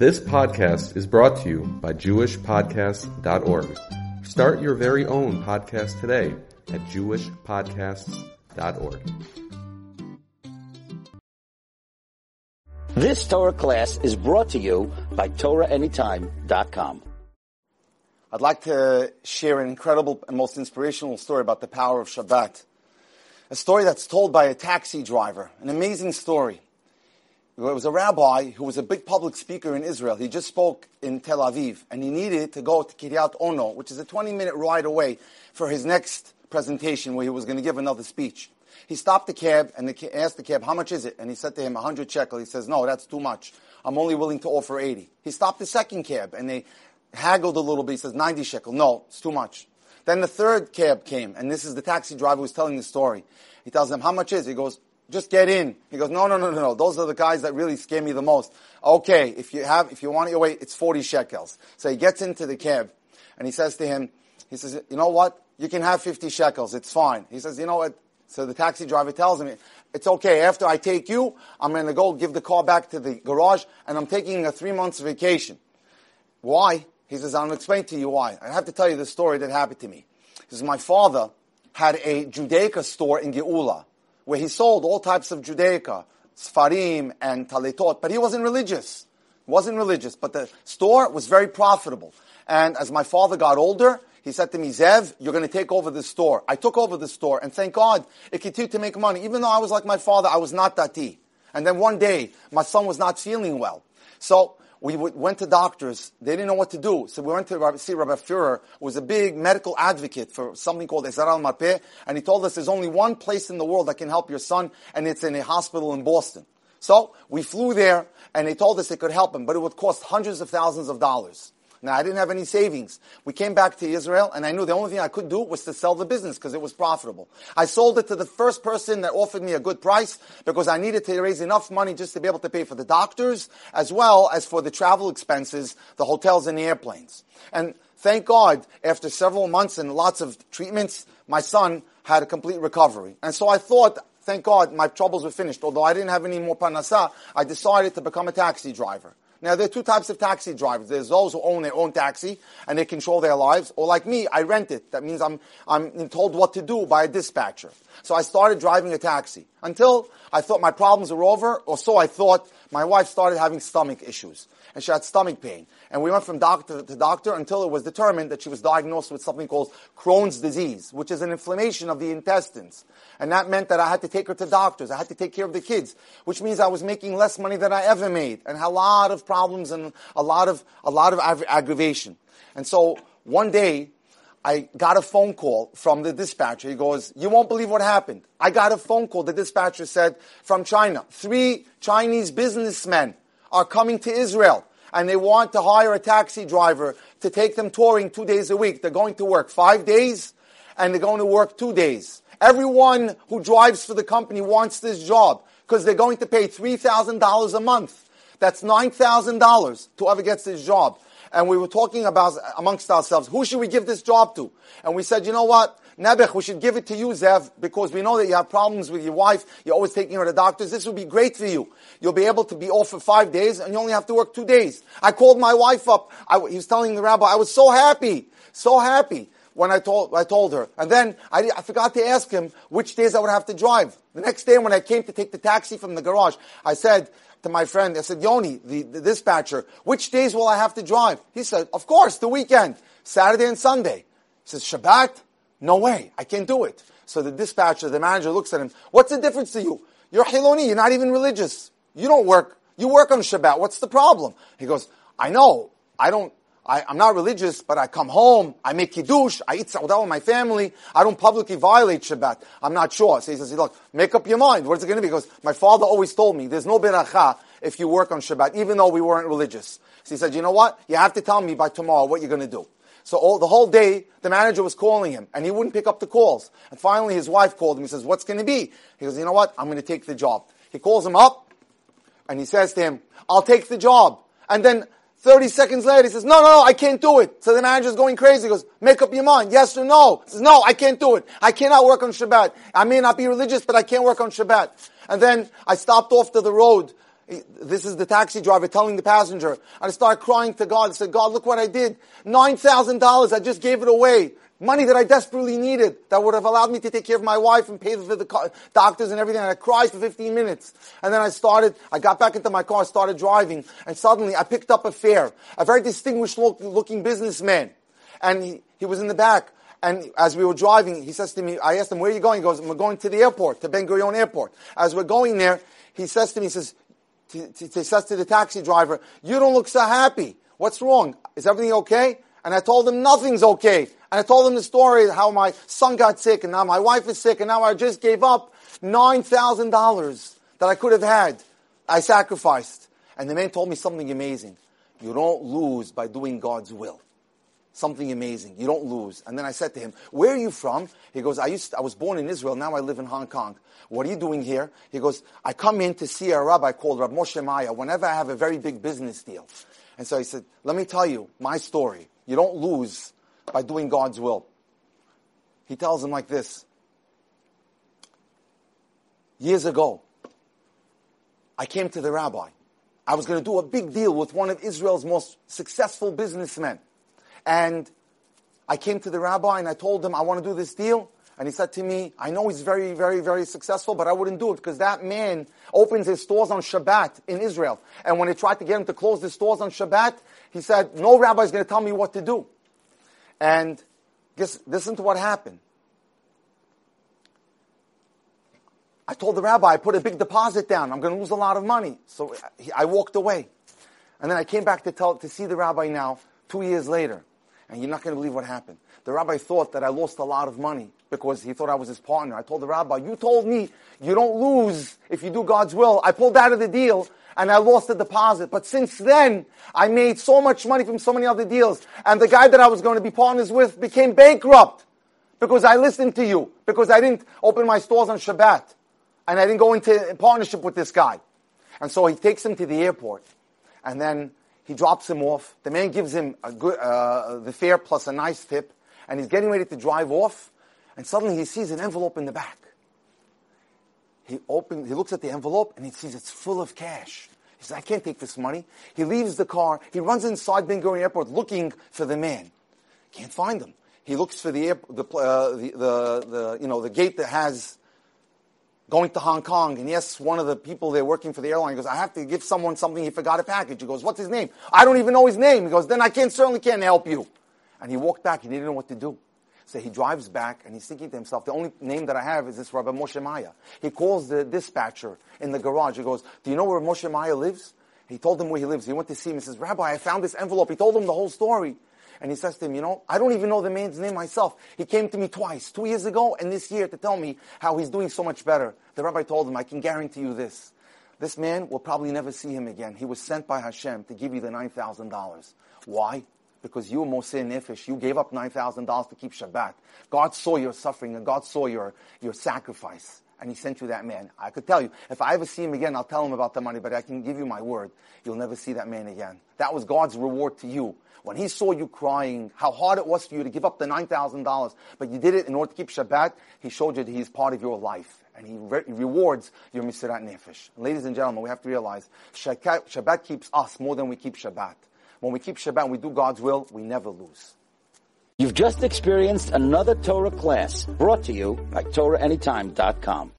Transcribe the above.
This podcast is brought to you by JewishPodcasts.org. Start your very own podcast today at JewishPodcasts.org. This Torah class is brought to you by TorahAnytime.com. I'd like to share an incredible and most inspirational story about the power of Shabbat. A story that's told by a taxi driver. An amazing story. There was a rabbi who was a big public speaker in Israel. He just spoke in Tel Aviv, and he needed to go to Kiryat Ono, which is a 20 minute ride away, for his next presentation where he was going to give another speech. He stopped the cab and the, asked the cab, how much is it? And he said to him, 100 shekel. He says, no, that's too much. I'm only willing to offer 80. He stopped the second cab and they haggled a little bit. He says, 90 shekel. No, it's too much. Then the third cab came, and this is the taxi driver who's telling the story. He tells them, how much is it? He goes, just get in. He goes, no, no, no, no, no. Those are the guys that really scare me the most. Okay, if you have, if you want it your way, it's 40 shekels. So he gets into the cab and he says to him, he says, you know what? You can have 50 shekels. It's fine. He says, you know what? So the taxi driver tells him, it's okay. After I take you, I'm going to go give the car back to the garage and I'm taking a three months vacation. Why? He says, I'll explain to you why. I have to tell you the story that happened to me. He says, my father had a Judaica store in Geula where he sold all types of Judaica, Sfarim and Taletot, but he wasn't religious. He wasn't religious, but the store was very profitable. And as my father got older, he said to me, Zev, you're going to take over the store. I took over the store, and thank God it continued to make money. Even though I was like my father, I was not dati. And then one day, my son was not feeling well. So we went to doctors. They didn't know what to do. So we went to see Rabbi Firer, who was a big medical advocate for something called Ezra al and he told us there's only one place in the world that can help your son, and it's in a hospital in Boston. So we flew there, and they told us it could help him, but it would cost hundreds of thousands of dollars. Now, I didn't have any savings. We came back to Israel, and I knew the only thing I could do was to sell the business because it was profitable. I sold it to the first person that offered me a good price because I needed to raise enough money just to be able to pay for the doctors as well as for the travel expenses, the hotels and the airplanes. And thank God, after several months and lots of treatments, my son had a complete recovery. And so I thought, thank God, my troubles were finished. Although I didn't have any more parnasa, I decided to become a taxi driver. Now, there are two types of taxi drivers. There's those who own their own taxi and they control their lives, or like me, I rent it. That means I'm, I'm told what to do by a dispatcher. So I started driving a taxi until I thought my problems were over, or so I thought. My wife started having stomach issues and she had stomach pain. And we went from doctor to doctor until it was determined that she was diagnosed with something called Crohn's disease, which is an inflammation of the intestines. And that meant that I had to take her to doctors. I had to take care of the kids, which means I was making less money than I ever made and had a lot of problems and a lot of, a lot of ag- aggravation. And so one day, I got a phone call from the dispatcher. He goes, you won't believe what happened. I got a phone call. The dispatcher said from China, three Chinese businessmen are coming to Israel and they want to hire a taxi driver to take them touring two days a week. They're going to work five days and they're going to work two days. Everyone who drives for the company wants this job because they're going to pay $3,000 a month. That's $9,000 to whoever gets this job. And we were talking about amongst ourselves, who should we give this job to? And we said, you know what? Nebuch, we should give it to you, Zev, because we know that you have problems with your wife. You're always taking her to doctors. This would be great for you. You'll be able to be off for five days and you only have to work two days. I called my wife up. I, he was telling the rabbi, I was so happy, so happy when I told, I told her. And then I, I forgot to ask him which days I would have to drive. The next day when I came to take the taxi from the garage, I said, to my friend, I said, Yoni, the, the, dispatcher, which days will I have to drive? He said, of course, the weekend, Saturday and Sunday. He says, Shabbat? No way, I can't do it. So the dispatcher, the manager looks at him, what's the difference to you? You're Hiloni, you're not even religious. You don't work, you work on Shabbat, what's the problem? He goes, I know, I don't, I, am not religious, but I come home, I make kiddush, I eat seudah with my family, I don't publicly violate Shabbat. I'm not sure. So he says, look, make up your mind. What is it going to be? Because my father always told me, there's no beracha if you work on Shabbat, even though we weren't religious. So he said, you know what? You have to tell me by tomorrow what you're going to do. So all, the whole day, the manager was calling him, and he wouldn't pick up the calls. And finally, his wife called him. He says, what's going to be? He goes, you know what? I'm going to take the job. He calls him up, and he says to him, I'll take the job. And then 30 seconds later, he says, no, no, no, I can't do it. So the manager's going crazy. He goes, make up your mind. Yes or no? He says, no, I can't do it. I cannot work on Shabbat. I may not be religious, but I can't work on Shabbat. And then I stopped off to the road This is the taxi driver telling the passenger. I started crying to God. I said, God, look what I did. $9,000. I just gave it away. Money that I desperately needed that would have allowed me to take care of my wife and pay for the doctors and everything. And I cried for 15 minutes. And then I started, I got back into my car, started driving, and suddenly I picked up a fare. A very distinguished looking businessman. And he, he was in the back. And as we were driving, he says to me, I asked him, where are you going? He goes, we're going to the airport, to Ben Gurion Airport. As we're going there, he says to me, he says, he says to the taxi driver, you don't look so happy. What's wrong? Is everything okay? And I told him nothing's okay. And I told him the story how my son got sick and now my wife is sick and now I just gave up $9,000 that I could have had. I sacrificed. And the man told me something amazing. You don't lose by doing God's will. Something amazing. You don't lose. And then I said to him, where are you from? He goes, I used, to, I was born in Israel. Now I live in Hong Kong. What are you doing here? He goes, I come in to see a rabbi called Rab Moshe Maya whenever I have a very big business deal. And so he said, let me tell you my story. You don't lose by doing God's will. He tells him like this. Years ago, I came to the rabbi. I was going to do a big deal with one of Israel's most successful businessmen. And I came to the rabbi and I told him, I want to do this deal. And he said to me, I know he's very, very, very successful, but I wouldn't do it because that man opens his stores on Shabbat in Israel. And when they tried to get him to close the stores on Shabbat, he said, no rabbi is going to tell me what to do. And guess, listen to what happened. I told the rabbi, I put a big deposit down. I'm going to lose a lot of money. So I walked away. And then I came back to tell, to see the rabbi now, two years later. And you're not going to believe what happened. The rabbi thought that I lost a lot of money because he thought I was his partner. I told the rabbi, you told me you don't lose if you do God's will. I pulled out of the deal and I lost the deposit. But since then, I made so much money from so many other deals. And the guy that I was going to be partners with became bankrupt because I listened to you, because I didn't open my stores on Shabbat. And I didn't go into partnership with this guy. And so he takes him to the airport. And then he drops him off. The man gives him good, uh, the fare plus a nice tip. And he's getting ready to drive off. And suddenly he sees an envelope in the back. He opens, he looks at the envelope and he sees it's full of cash. He says, I can't take this money. He leaves the car. He runs inside Ben Gurion Airport looking for the man. Can't find him. He looks for the, air, the, uh, the, the, the, you know, the gate that has going to Hong Kong. And yes, one of the people there working for the airline, goes, I have to give someone something. He forgot a package. He goes, what's his name? I don't even know his name. He goes, then I can't, certainly can't help you. And he walked back. He didn't know what to do. So he drives back and he's thinking to himself, the only name that I have is this Rabbi Moshe Maya. He calls the dispatcher in the garage. He goes, do you know where Moshe Maya lives? He told him where he lives. He went to see him. He says, Rabbi, I found this envelope. He told him the whole story. And he says to him, you know, I don't even know the man's name myself. He came to me twice, two years ago and this year to tell me how he's doing so much better. The rabbi told him, I can guarantee you this. This man will probably never see him again. He was sent by Hashem to give you the $9,000. Why? Because you, Moshe Nefesh, you gave up $9,000 to keep Shabbat. God saw your suffering and God saw your, your sacrifice. And he sent you that man. I could tell you, if I ever see him again, I'll tell him about the money, but I can give you my word. You'll never see that man again. That was God's reward to you. When he saw you crying, how hard it was for you to give up the $9,000, but you did it in order to keep Shabbat, he showed you that he's part of your life. And he re- rewards your Mesirat Nefesh. Ladies and gentlemen, we have to realize Shabbat keeps us more than we keep Shabbat. When we keep Shabbat and we do God's will, we never lose. You've just experienced another Torah class brought to you by TorahAnytime.com.